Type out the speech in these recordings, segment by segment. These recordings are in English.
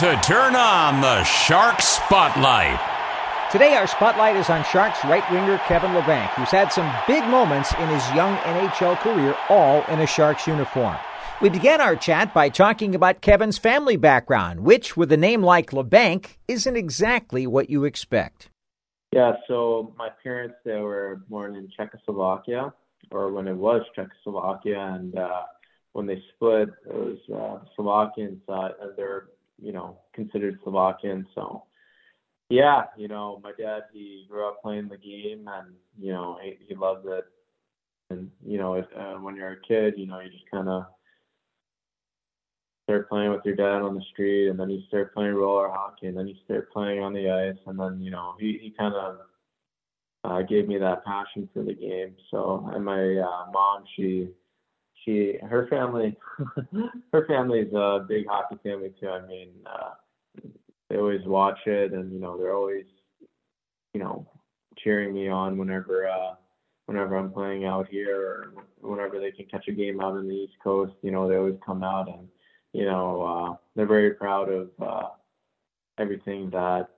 To turn on the Shark Spotlight. Today, our spotlight is on Sharks right winger Kevin Labanc, who's had some big moments in his young NHL career, all in a Sharks uniform. We began our chat by talking about Kevin's family background, which, with a name like Labanc, isn't exactly what you expect. Yeah, so my parents they were born in Czechoslovakia, or when it was Czechoslovakia, and uh, when they split, it was uh, Slovakian side, and they're you know considered Slovakian. So yeah, you know, my dad he grew up playing the game, and you know he, he loves it. And you know, if, uh, when you're a kid, you know, you just kind of start playing with your dad on the street, and then you start playing roller hockey, and then you start playing on the ice, and then you know he he kind of uh, gave me that passion for the game. So, and my uh, mom, she she her family her family's a big hockey family too. I mean, uh, they always watch it, and you know they're always you know cheering me on whenever uh, whenever I'm playing out here or whenever they can catch a game out in the East Coast. You know they always come out and you know uh, they're very proud of uh, everything that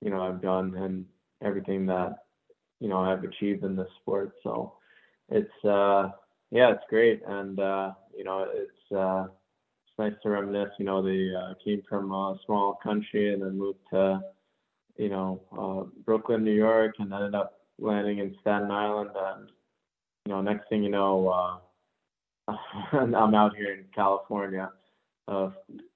you know I've done and everything that you know I've achieved in this sport. So it's uh yeah, it's great, and uh, you know, it's uh, it's nice to reminisce. You know, they uh, came from a small country and then moved to, you know, uh, Brooklyn, New York, and ended up landing in Staten Island. And you know, next thing you know, uh, I'm out here in California, uh,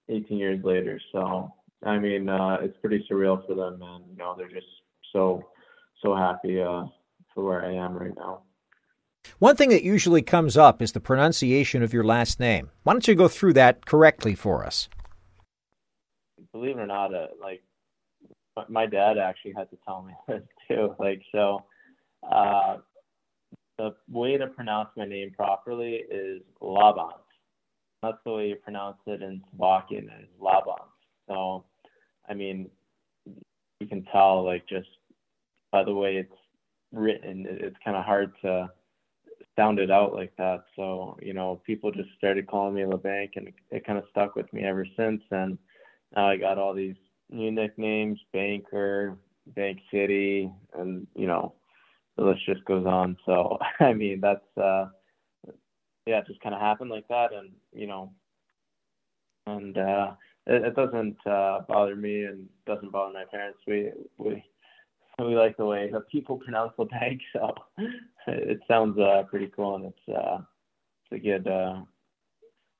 18 years later. So I mean, uh, it's pretty surreal for them, and you know, they're just so so happy uh, for where I am right now. One thing that usually comes up is the pronunciation of your last name. Why don't you go through that correctly for us? Believe it or not, uh, like my dad actually had to tell me this too. Like so, uh, the way to pronounce my name properly is Labans. That's the way you pronounce it in Slovakian is Labans. So, I mean, you can tell like just by the way it's written, it's kind of hard to sounded out like that. So, you know, people just started calling me Labanc and it, it kind of stuck with me ever since. And now I got all these new nicknames, Banker, Bank City, and, you know, the list just goes on. So, I mean, that's, uh, yeah, it just kind of happened like that. And, you know, and, uh, it, it doesn't, uh, bother me and doesn't bother my parents. We, we, we like the way that people pronounce Labanc, so it sounds uh, pretty cool, and it's uh, it's a good uh,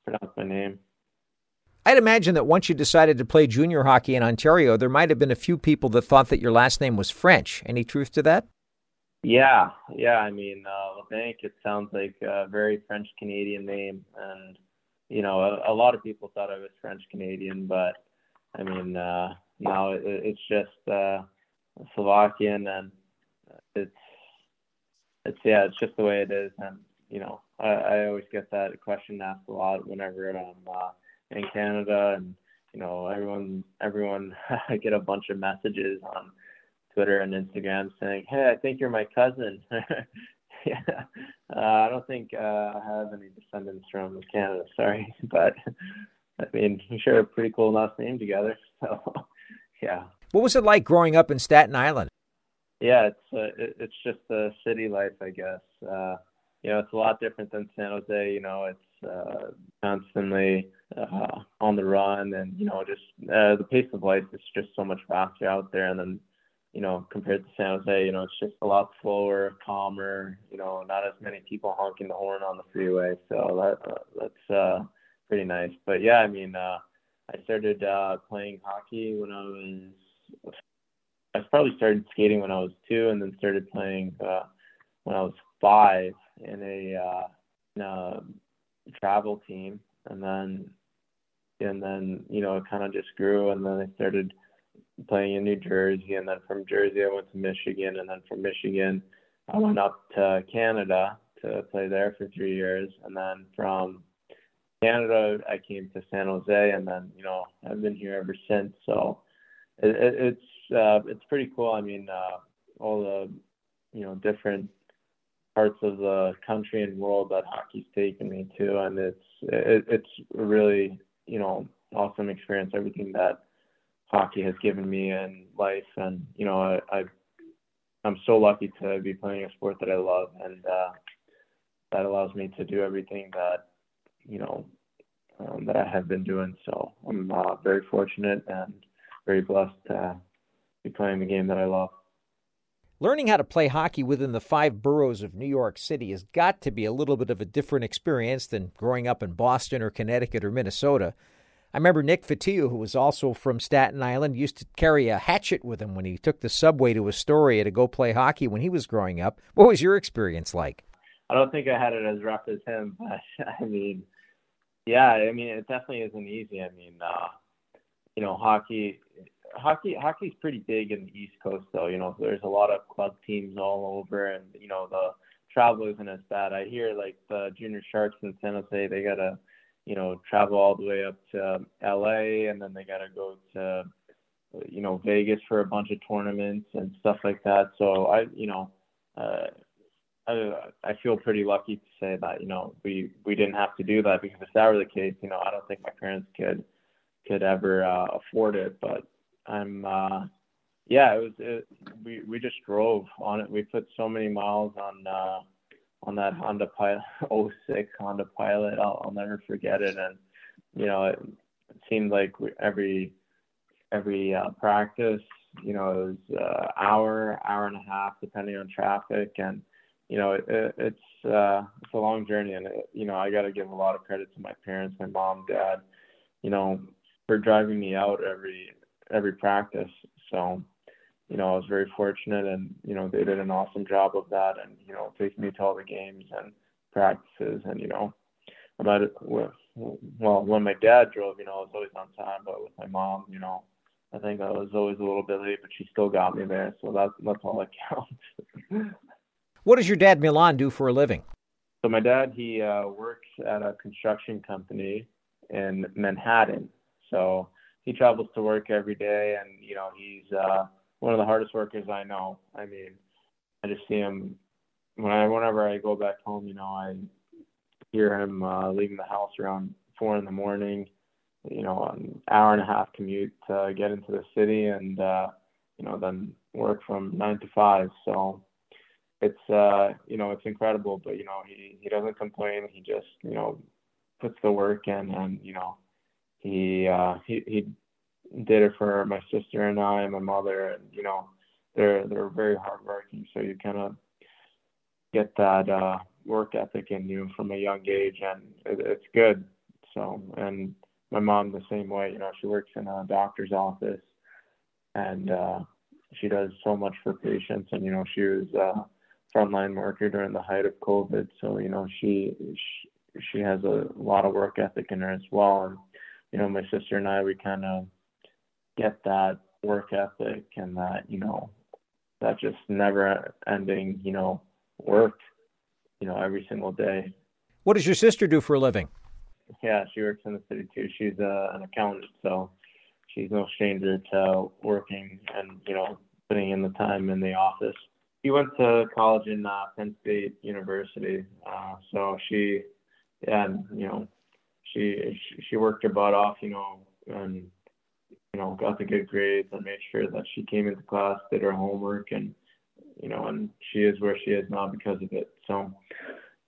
pronounce my name. I'd imagine that once you decided to play junior hockey in Ontario, there might have been a few people that thought that your last name was French. Any truth to that? Yeah, yeah. I mean, uh, Labanc. It sounds like a very French Canadian name, and you know, a, a lot of people thought I was French Canadian, but I mean, uh, now it, it's just. Uh, Slovakian, and it's it's yeah, it's just the way it is, and you know, I, I always get that question asked a lot whenever I'm uh, in Canada, and you know, everyone everyone I get a bunch of messages on Twitter and Instagram saying, "Hey, I think you're my cousin." yeah, uh, I don't think uh, I have any descendants from Canada, sorry, but I mean, we share a pretty cool last name together, so yeah. What was it like growing up in Staten Island? Yeah, it's uh, it's just a city life, I guess. Uh, you know, it's a lot different than San Jose. You know, it's uh, constantly uh, on the run, and you know, just uh, the pace of life is just so much faster out there. And then, you know, compared to San Jose, you know, it's just a lot slower, calmer. You know, not as many people honking the horn on the freeway. So that uh, that's uh, pretty nice. But yeah, I mean, uh, I started uh, playing hockey when I was I probably started skating when I was two, and then started playing uh, when I was five in a, uh, in a travel team, and then and then you know it kind of just grew, and then I started playing in New Jersey, and then from Jersey I went to Michigan, and then from Michigan I went up to Canada to play there for three years, and then from Canada I came to San Jose, and then you know I've been here ever since. So it, it, it's uh, it's pretty cool. I mean, uh, all the you know different parts of the country and world that hockey's taken me to, and it's it, it's really you know awesome experience. Everything that hockey has given me in life, and you know I, I I'm so lucky to be playing a sport that I love, and uh, that allows me to do everything that you know um, that I have been doing. So I'm uh, very fortunate and very blessed to be playing the game that I love. Learning how to play hockey within the five boroughs of New York City has got to be a little bit of a different experience than growing up in Boston or Connecticut or Minnesota. I remember Nick Fotiu, who was also from Staten Island, used to carry a hatchet with him when he took the subway to Astoria to go play hockey when he was growing up. What was your experience like? I don't think I had it as rough as him, but I mean, yeah, I mean, it definitely isn't easy. I mean, uh, you know, hockey hockey hockey's pretty big in the East Coast though. You know, there's a lot of club teams all over, and you know the travel isn't as bad. I hear like the Junior Sharks in San Jose, they gotta, you know, travel all the way up to L.A. and then they gotta go to, you know, Vegas for a bunch of tournaments and stuff like that. So I, you know, uh, I I feel pretty lucky to say that you know we we didn't have to do that because if that were the case, you know, I don't think my parents could could ever uh, afford it. But I'm uh yeah, it was it, we we just drove on it. We put so many miles on uh on that Honda Pilot 06 Honda Pilot. I'll I'll never forget it and you know, it, it seemed like we, every every uh, practice, you know, it was uh, hour, hour and a half depending on traffic and you know, it, it, it's uh it's a long journey and it, you know, I got to give a lot of credit to my parents, my mom, dad, you know, for driving me out every every practice. So, you know, I was very fortunate, and you know, they did an awesome job of that, and you know, taking me to all the games and practices, and you know, about it. Well, when my dad drove, you know, I was always on time, but with my mom, you know, I think I was always a little bit late, but she still got me there, so that's that's all that counts. what does your dad Milan do for a living? So my dad, he uh, works at a construction company in Manhattan. So he travels to work every day, and you know he's uh, one of the hardest workers I know. I mean, I just see him when I whenever I go back home. You know, I hear him uh, leaving the house around four in the morning. You know, an hour and a half commute to get into the city, and uh, you know then work from nine to five. So it's uh you know it's incredible but you know he he doesn't complain he just you know puts the work in and you know he uh he he did it for my sister and I and my mother and you know they're they're very hardworking. So you kind of get that uh work ethic in you from a young age and it, it's good. So and my mom the same way you know she works in a doctor's office and uh she does so much for patients and you know she was uh frontline worker during the height of covid. So you know she she, she has a lot of work ethic in her as well. And you know, my sister and I, we kind of get that work ethic and that, you know, that just never ending, you know, work, you know, every single day. What does your sister do for a living? Yeah, she works in the city too. She's uh, an accountant, so she's no stranger to working and, you know, putting in the time in the office. She went to college in uh, Penn State University, uh, so she, yeah, you know, she she worked her butt off, you know, and you know got the good grades and made sure that she came into class, did her homework, and you know, and she is where she is now because of it. So,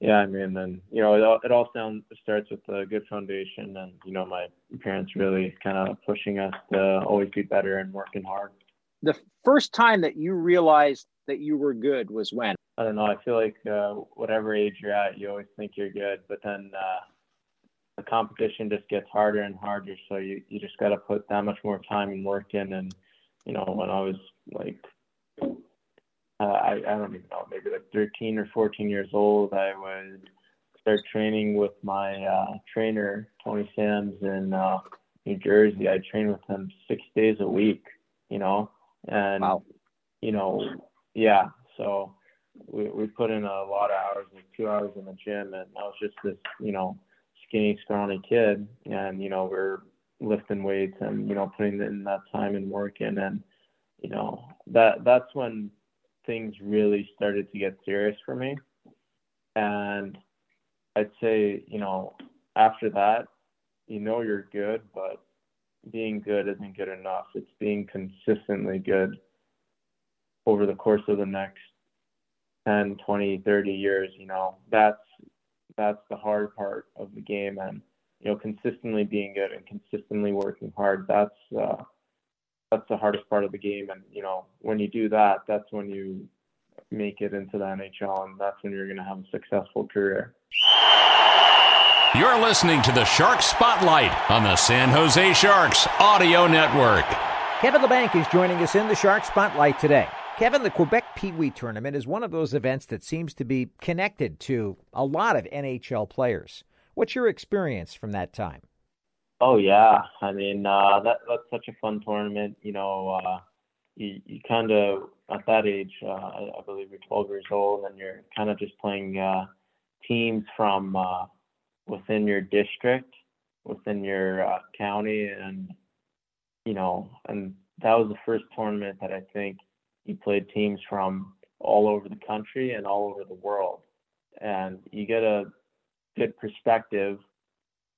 yeah, I mean, and you know, it all it all sounds starts with a good foundation, and you know, my parents really kind of pushing us to always be better and working hard. The first time that you realized that you were good was when? I don't know. I feel like uh, whatever age you're at, you always think you're good, but then uh, the competition just gets harder and harder. So you, you just got to put that much more time and work in. And, you know, when I was like I, I don't even know, maybe like 13 or 14 years old, I would start training with my uh, trainer, Tony Sams, in uh, New Jersey. I train with him six days a week, you know, and, Wow. you know, yeah, so we, we put in a lot of hours, like two hours in the gym, and I was just this, you know, skinny, scrawny kid, and, you know, we're lifting weights and, you know, putting in that time and work in, and, you know, that that's when things really started to get serious for me. And I'd say, you know, after that, you know you're good, but being good isn't good enough. It's being consistently good over the course of the next 10, 20, 30 years, you know. That's that's the hard part of the game and you know, consistently being good and consistently working hard. That's uh that's the hardest part of the game and you know, when you do that, that's when you make it into the NHL and that's when you're going to have a successful career. You're listening to the Shark Spotlight on the San Jose Sharks Audio Network. Kevin Labanc is joining us in the Shark Spotlight today. Kevin, the Quebec Pee Wee Tournament is one of those events that seems to be connected to a lot of NHL players. What's your experience from that time? Oh yeah, I mean uh, that that's such a fun tournament. You know, uh, you you kind of at that age, uh, I, I believe you're 12 years old, and you're kind of just playing uh, teams from uh, within your district, within your uh, county, and you know, and that was the first tournament that I think you played teams from all over the country and all over the world, and you get a good perspective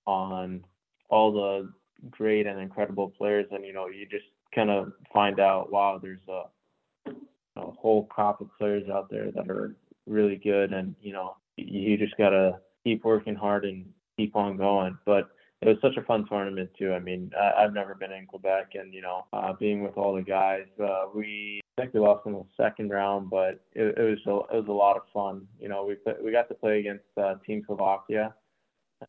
on all the great and incredible players, and you know, you just kind of find out, wow, there's a, a whole crop of players out there that are really good, and you know, you just gotta keep working hard and keep on going. But it was such a fun tournament too. I mean, I, I've never been in Quebec, and you know, uh, being with all the guys, uh, we I think we lost in the second round, but it, it was a, it was a lot of fun. You know, we we got to play against uh, Team Slovakia,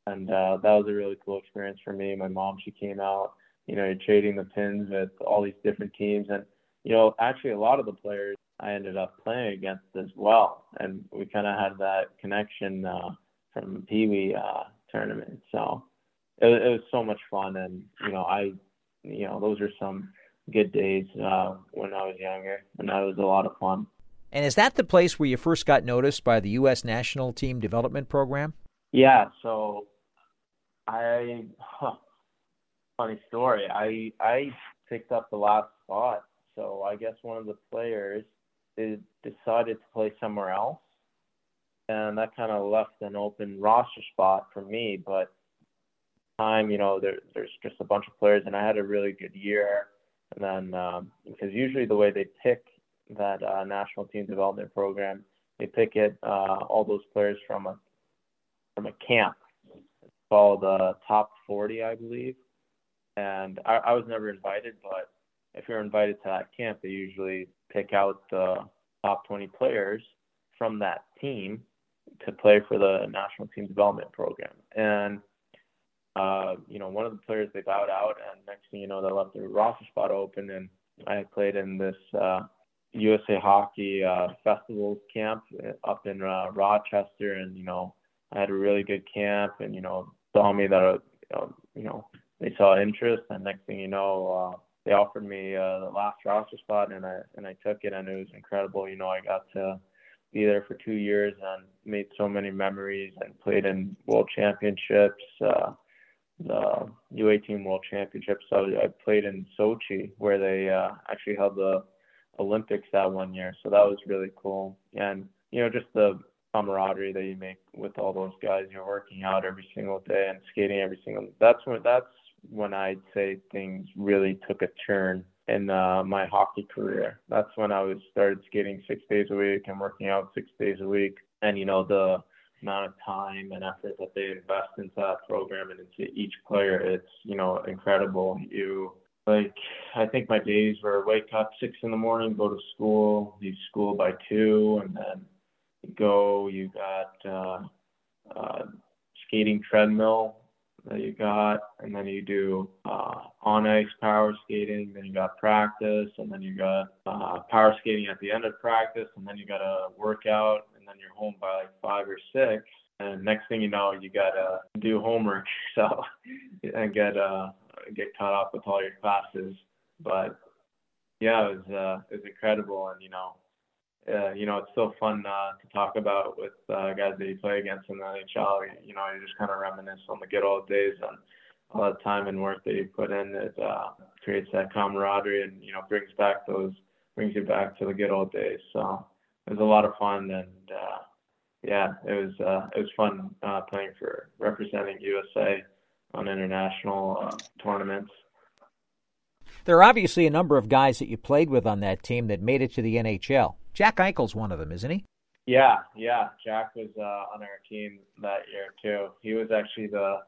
and uh, that was a really cool experience for me. My mom, she came out, you know, trading the pins with all these different teams, and you know, actually a lot of the players I ended up playing against as well, and we kind of had that connection uh, from Pee Wee uh, tournament. So it, was- it was so much fun, and you know, I, you know, those are some good days uh, when I was younger, and that was a lot of fun. And is that the place where you first got noticed by the U.S. National Team Development Program? Yeah, so I huh, funny story. I I picked up the last spot. So I guess one of the players decided to play somewhere else, and that kind of left an open roster spot for me. But time, you know, there there's just a bunch of players, and I had a really good year. And then um, because usually the way they pick that uh, national team development program, they pick it uh, all those players from a from a camp. It's called uh, Top 40, I believe. And I, I was never invited, but if you're invited to that camp, they usually pick out the top 20 players from that team to play for the national team development program. And uh, you know, one of the players they bowed out, and next thing you know, they left their roster spot open, and I played in this uh, USA Hockey uh, Festivals camp up in uh, Rochester, and you know, I had a really good camp, and you know, saw me that uh, you know they saw interest, and next thing you know, uh, they offered me uh, the last roster spot, and I and I took it, and it was incredible. You know, I got to be there for two years and made so many memories, and played in World Championships. Uh, the U18 World Championships. So I played in Sochi where they uh, actually held the Olympics that one year. So that was really cool. And you know, just the camaraderie that you make with all those guys. You're working out every single day and skating every single. That's when that's when I'd say things really took a turn in uh, my hockey career. That's when I was started skating six days a week and working out six days a week. And you know the amount of time and effort that they invest into that program and into each player, it's you know incredible. You like I think my days were wake up six in the morning, go to school, leave school by two, and then go. You got uh, uh, skating treadmill that you got, and then you do uh, on ice power skating, then you got practice, and then you got uh, power skating at the end of practice, and then you got a workout, and then you're home by like five or six. And next thing you know, you gotta do homework, so and get uh get caught up with all your classes. But yeah, it was uh, it was incredible, and you know, uh, you know, it's still fun uh, to talk about with uh, guys that you play against in the NHL. You know, you just kind of reminisce on the good old days and all the time and work that you put in. It uh, creates that camaraderie and you know brings back those brings you back to the good old days. So it was a lot of fun and uh, yeah, it was uh, it was fun uh, playing for representing USA on international uh, tournaments. There are obviously a number of guys that you played with on that team that made it to the NHL. Jack Eichel's one of them, isn't he? Yeah, yeah. Jack was uh, on our team that year too. He was actually the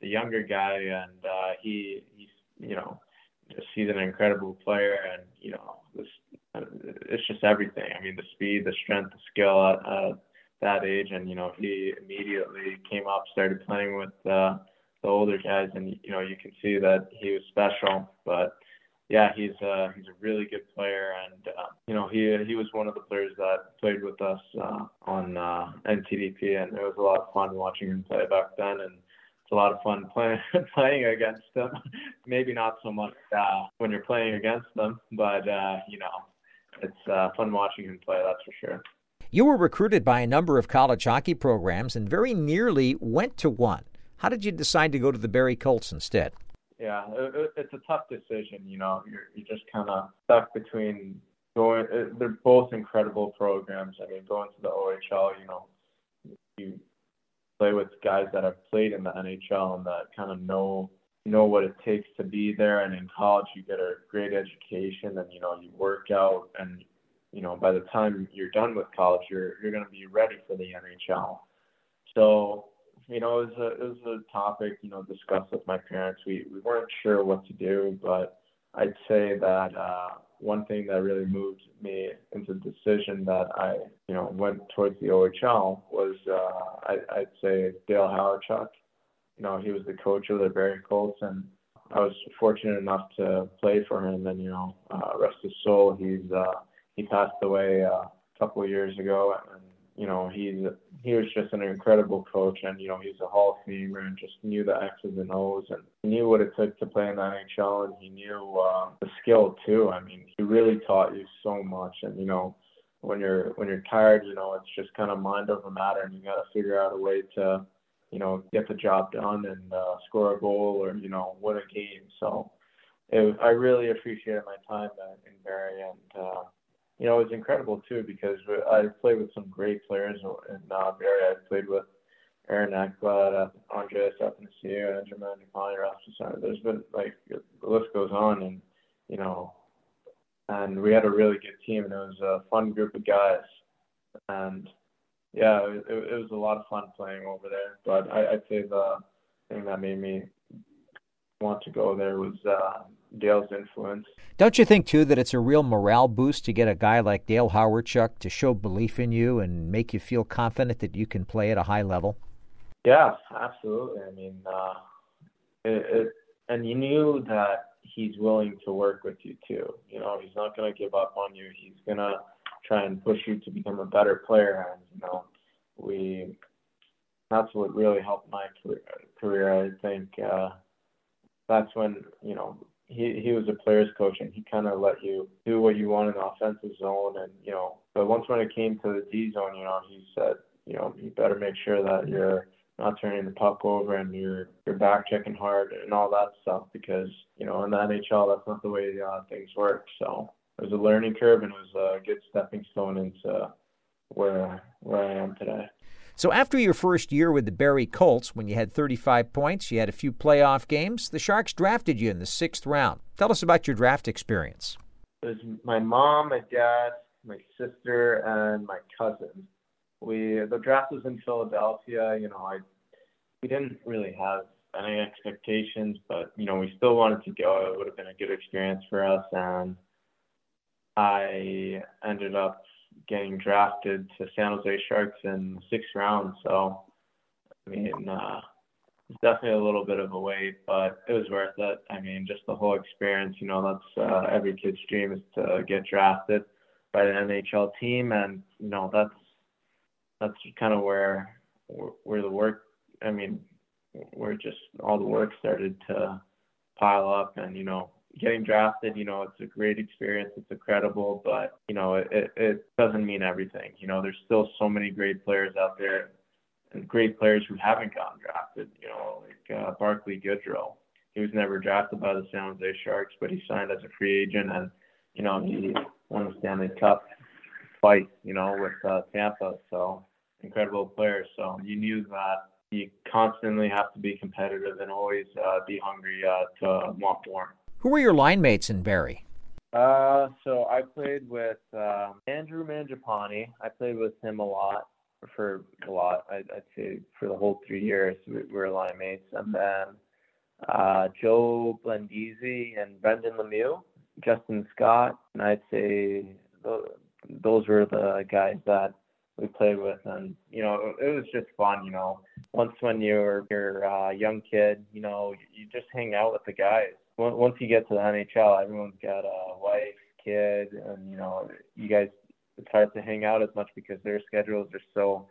the younger guy, and uh, he he's you know just he's an incredible player, and you know this it's just everything. I mean, the speed, the strength, the skill at that age, and you know he immediately came up, started playing with uh, the older guys, and you know you can see that he was special. But yeah, he's uh, he's a really good player, and uh, you know he he was one of the players that played with us uh, on uh, NTDP, and it was a lot of fun watching him play back then, and it's a lot of fun playing playing against them. Maybe not so much uh, when you're playing against them, but uh, you know it's uh, fun watching him play. That's for sure. You were recruited by a number of college hockey programs and very nearly went to one. How did you decide to go to the Barrie Colts instead? Yeah, it, it's a tough decision. You know, you're you're just kind of stuck between going. They're both incredible programs. I mean, going to the OHL, you know, you play with guys that have played in the NHL and that kind of know know what it takes to be there. And in college, you get a great education, and you know, you work out, and you know, by the time you're done with college, you're you're going to be ready for the NHL. So you know, it was a it was a topic, you know, discussed with my parents. We we weren't sure what to do, but I'd say that uh, one thing that really moved me into the decision that I, you know, went towards the OHL was uh, I, I'd say Dale Hawerchuk. You know, he was the coach of the Barrie Colts, and I was fortunate enough to play for him. And you know, uh, rest his soul, he's uh, he passed away uh, a couple of years ago, and you know, he's he was just an incredible coach, and you know, he's a Hall of Famer, and just knew the X's and O's, and knew what it took to play in the NHL, and he knew uh, the skill too. I mean, he really taught you so much, and you know, when you're when you're tired, you know, it's just kind of mind over matter, and you got to figure out a way to, you know, get the job done and uh, score a goal or you know win a game. So, it, I really appreciated my time in Barrie. and uh, you know, it was incredible too because I played with some great players in uh, Barrie. I played with Aaron Ekblad, Andreas Athanasiou, Benjamin Nikani, Rasmussen. There's been like the list goes on, and you know, and we had a really good team, and it was a fun group of guys, and yeah, it, it was a lot of fun playing over there. But I, I'd say the thing that made me want to go there was uh, Dale's influence. Don't you think too that it's a real morale boost to get a guy like Dale Hawerchuk to show belief in you and make you feel confident that you can play at a high level? Yeah, absolutely. I mean, uh, it, it, and you knew that he's willing to work with you too. You know, he's not going to give up on you. He's going to try and push you to become a better player. And you know, we that's what really helped my career. I think uh, that's when you know he he was a players coach and he kind of let you do what you want in the offensive zone and you know but once when it came to the D zone you know he said you know you better make sure that you're not turning the puck over and you're you're back checking hard and all that stuff because you know in the NHL that's not the way uh, things work so it was a learning curve and it was a good stepping stone into where where I am today. So after your first year with the Barrie Colts, when you had 35 points, you had a few playoff games, the Sharks drafted you in the sixth round. Tell us about your draft experience. It was my mom, my dad, my sister, and my cousin. We the draft was in Philadelphia. You know, I we didn't really have any expectations, but you know, we still wanted to go. It would have been a good experience for us, and I ended up getting drafted to San Jose Sharks in the sixth round. So, I mean, uh, it's definitely a little bit of a wait, but it was worth it. I mean, just the whole experience. You know, that's uh, every kid's dream is to get drafted by the NHL team, and you know that's that's kind of where where the work. I mean, where just all the work started to pile up, and you know, getting drafted. You know, it's a great experience. It's incredible, but you know, it it doesn't mean everything. You know, there's still so many great players out there and great players who haven't gotten drafted. You know, like uh, Barclay Goodrow. He was never drafted by the San Jose Sharks, but he signed as a free agent, and you know he won the Stanley Cup twice. You know, with uh, Tampa. So incredible player. So you knew that you constantly have to be competitive and always uh, be hungry uh, to want more. Who were your line mates in Barrie? Uh, so I played with um, Andrew Mangiapane. I played with him a lot for a lot. I'd, I'd say for the whole three years we, we were line mates, and then uh, Joe Blandisi and Brendan Lemieux, Justin Scott, and I'd say those, those were the guys that we played with, and you know it was just fun. You know, once when you're you're a young kid, you know you just hang out with the guys. Once you get to the NHL, everyone's got a wife, kid, and you know you guys it's hard to hang out as much because their schedules are so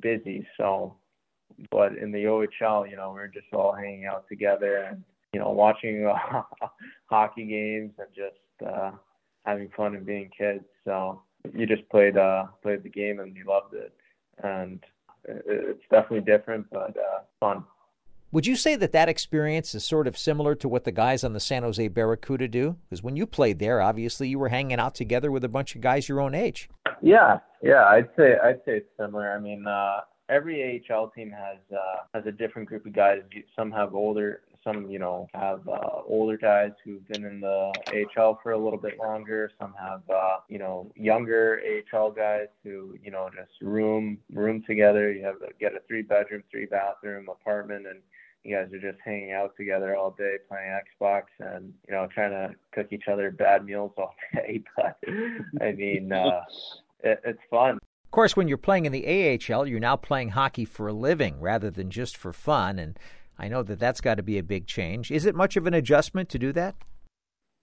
busy. So, but in the OHL, you know, we're just all hanging out together and you know watching uh, hockey games and just uh, having fun and being kids. So you just played uh, played the game and you loved it, and it's definitely different, but uh, fun. Would you say that that experience is sort of similar to what the guys on the San Jose Barracuda do? Because when you played there, obviously you were hanging out together with a bunch of guys your own age. Yeah, yeah, I'd say I'd say it's similar. I mean, uh, every AHL team has uh, has a different group of guys. Some have older, some you know have uh, older guys who've been in the AHL for a little bit longer. Some have uh, you know younger AHL guys who you know just room room together. You have get a three bedroom, three bathroom apartment and you guys are just hanging out together all day playing Xbox and you know trying to cook each other bad meals all day. But I mean, uh, it, it's fun. Of course, when you're playing in the AHL, you're now playing hockey for a living rather than just for fun, and I know that that's got to be a big change. Is it much of an adjustment to do that?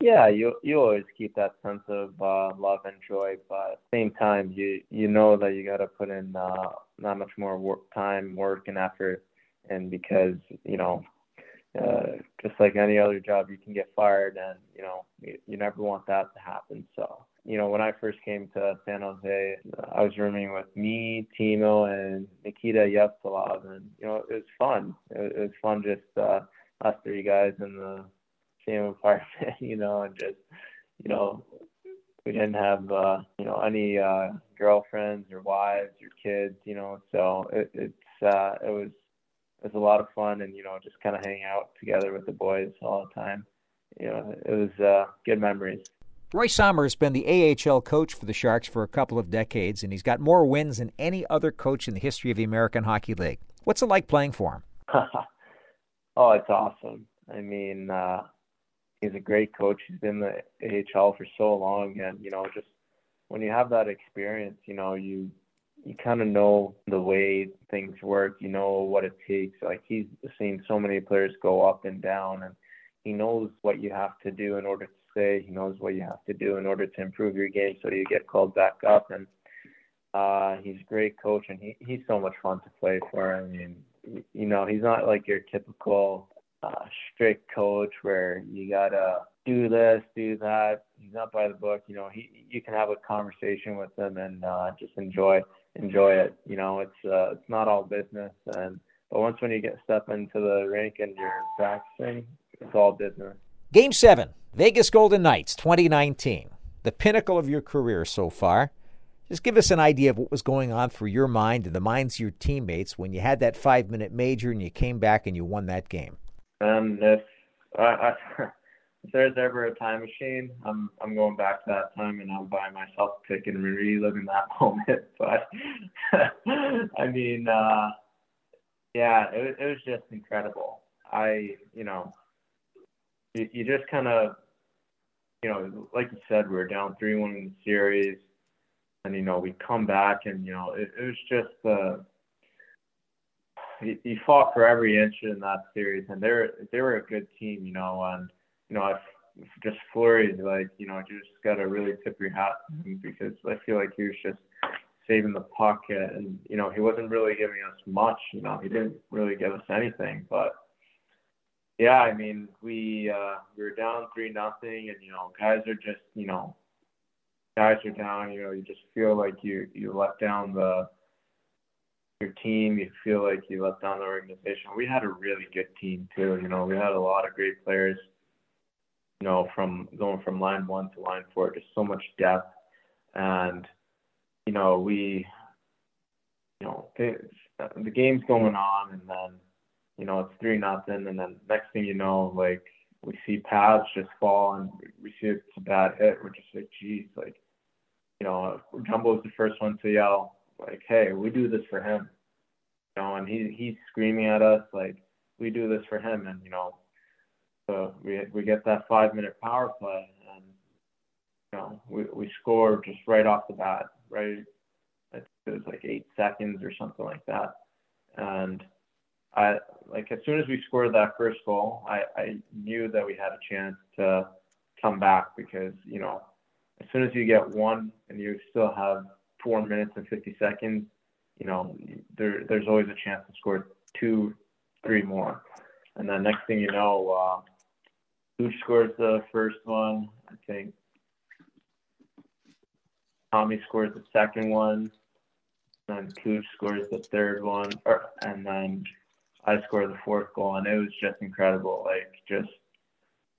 Yeah, you you always keep that sense of uh, love and joy, but at the same time, you you know that you got to put in uh, not much more work, time, work, and effort and because you know uh, just like any other job, you can get fired, and you know you, you never want that to happen. So you know when I first came to San Jose, I was rooming with me, Timo, and Nikita Yevstolov, and you know it was fun. It, it was fun just uh, us three guys in the same apartment, you know, and just you know we didn't have uh, you know any uh, girlfriends or wives or kids, you know, so it, it's uh, it was was a lot of fun and you know just kind of hang out together with the boys all the time. You know, it was uh, good memories. Roy Sommer has been the AHL coach for the Sharks for a couple of decades, and he's got more wins than any other coach in the history of the American Hockey League. What's it like playing for him? oh, it's awesome. I mean, uh, he's a great coach. He's been the AHL for so long, and you know, just when you have that experience, you know, you you kind of know the way things work. You know what it takes. Like he's seen so many players go up and down, and he knows what you have to do in order to stay. He knows what you have to do in order to improve your game, so you get called back up. And uh, he's a great coach, and he he's so much fun to play for. I mean, you know, he's not like your typical uh, strict coach where you gotta do this, do that. He's not by the book. You know, he you can have a conversation with him and uh, just enjoy enjoy it. You know, it's uh, it's not all business, and but once when you get step into the rink and you're practicing, it's all business. Game seven, Vegas Golden Knights, 2019, the pinnacle of your career so far. Just give us an idea of what was going on through your mind and the minds of your teammates when you had that five minute major and you came back and you won that game. And if I, if there's ever a time machine, I'm I'm going back to that time and I'm buy myself a ticket and reliving that moment. But I mean, uh, yeah, it, it was just incredible. I, you know, you, you just kind of, you know, like you said, we are down three one in the series, and you know we come back and you know it, it was just uh, he, he fought for every inch in that series, and they're they were a good team, you know, and you know, I just Fleury, like you know, you just got to really tip your hat because I feel like he was just saving the puck, and you know, he wasn't really giving us much. You know, he didn't really give us anything, but yeah, I mean, we uh, we were down three nothing, and you know, guys are just you know, guys are down. You know, you just feel like you you let down the your team. You feel like you let down the organization. We had a really good team too. You know, we had a lot of great players. You know, from going from line one to line four, just so much depth, and you know, we, you know, the game's going on, and then you know, it's three nothing, and then next thing you know, like we see pads just fall, and we see it's a bad hit. We're just like, geez, like, you know, Jumbo's the first one to yell, like, hey, we do this for him, you know, and he he's screaming at us like, we do this for him, and you know, so we we get that five minute power play, and you know, we we score just right off the bat, right. It was like eight seconds or something like that, and I like as soon as we scored that first goal, I, I knew that we had a chance to come back because you know as soon as you get one and you still have four minutes and 50 seconds, you know there there's always a chance to score two, three more, and then next thing you know, uh, Luch scores the first one. I think Tommy scores the second one, and Cooch scores the third one, or, and then I scored the fourth goal, and it was just incredible. Like just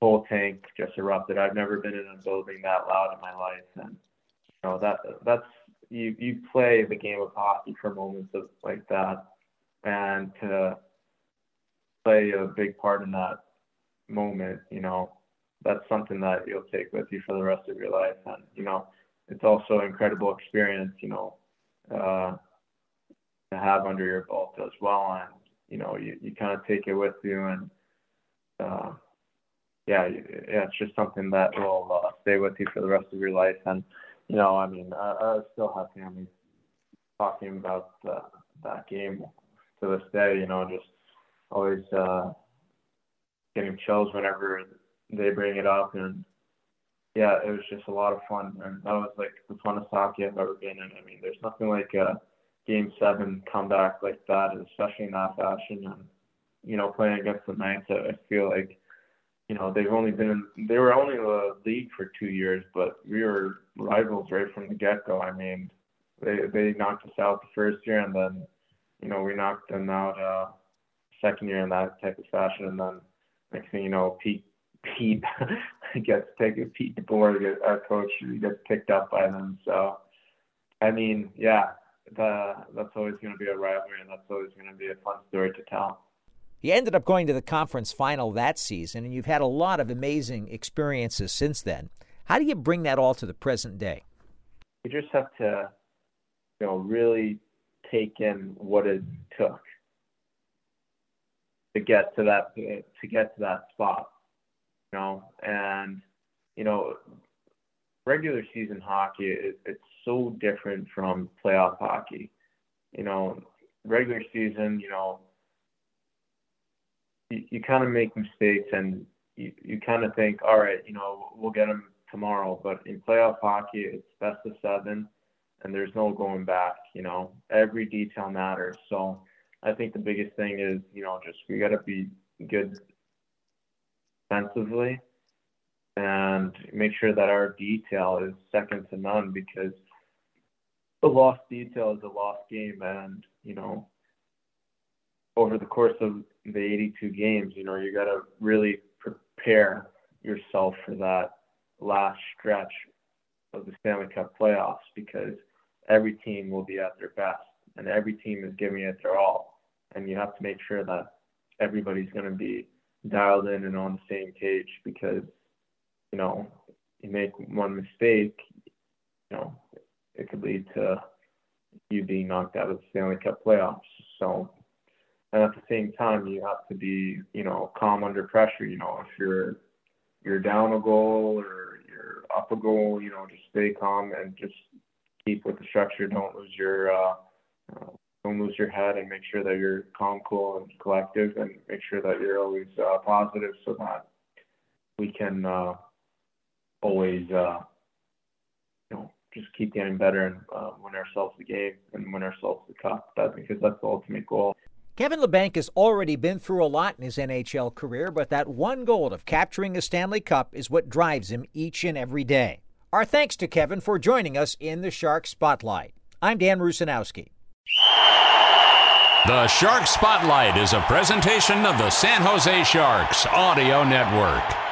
whole tank just erupted. I've never been in a building that loud in my life, and you know that that's you you play the game of hockey for moments of like that, and to play a big part in that moment, you know, that's something that you'll take with you for the rest of your life, and you know, it's also an incredible experience, you know, uh, to have under your belt as well, and you know, you, you kind of take it with you and, uh, yeah, yeah, it's just something that will uh, stay with you for the rest of your life. And, you know, I mean, I, I still have family talking about uh, that game to this day, you know, just always uh, getting chills whenever they bring it up. And, yeah, it was just a lot of fun. And that was like the funnest hockey I've ever been in. I mean, there's nothing like, uh, game seven comeback like that, especially in that fashion. And, you know, playing against the Knights, I feel like, you know, they've only been they were only in the league for two years, but we were rivals right from the get go. I mean, they they knocked us out the first year, and then, you know, we knocked them out uh, second year in that type of fashion, and then next thing you know, Pete Pete gets picked. Pete DeBoer, our uh, coach, gets picked up by them. So, I mean, yeah, the, that's always going to be a rivalry, and that's always going to be a fun story to tell. You ended up going to the conference final that season, and you've had a lot of amazing experiences since then. How do you bring that all to the present day? You just have to, you know, really take in what it took to get to that to get to that spot, you know, and you know, regular season hockey it, it's so different from playoff hockey. You know, regular season, you know, you, you kind of make mistakes and you, you kind of think, all right, you know, we'll get them tomorrow. But in playoff hockey, it's best of seven and there's no going back. You know, every detail matters. So I think the biggest thing is, you know, just we got to be good defensively and make sure that our detail is second to none because a lost detail is a lost game. And, you know, over the course of the 82 games, you know, you got to really prepare yourself for that last stretch of the Stanley Cup playoffs because every team will be at their best and every team is giving it their all. And you have to make sure that everybody's going to be dialed in and on the same page because, you know, you make one mistake, you know, it could lead to you being knocked out of the Stanley Cup playoffs. So, and at the same time, you have to be, you know, calm under pressure. You know, if you're you're down a goal or you're up a goal, you know, just stay calm and just keep with the structure. Don't lose your uh, uh, don't lose your head and make sure that you're calm, cool, and collective, and make sure that you're always uh, positive, so that we can uh, always, uh, you know, just keep getting better and uh, win ourselves the game and win ourselves the cup. That because that's the ultimate goal. Kevin Labanc has already been through a lot in his NHL career, but that one goal of capturing a Stanley Cup is what drives him each and every day. Our thanks to Kevin for joining us in the Shark Spotlight. I'm Dan Rusanowsky. The Shark Spotlight is a presentation of the San Jose Sharks Audio Network.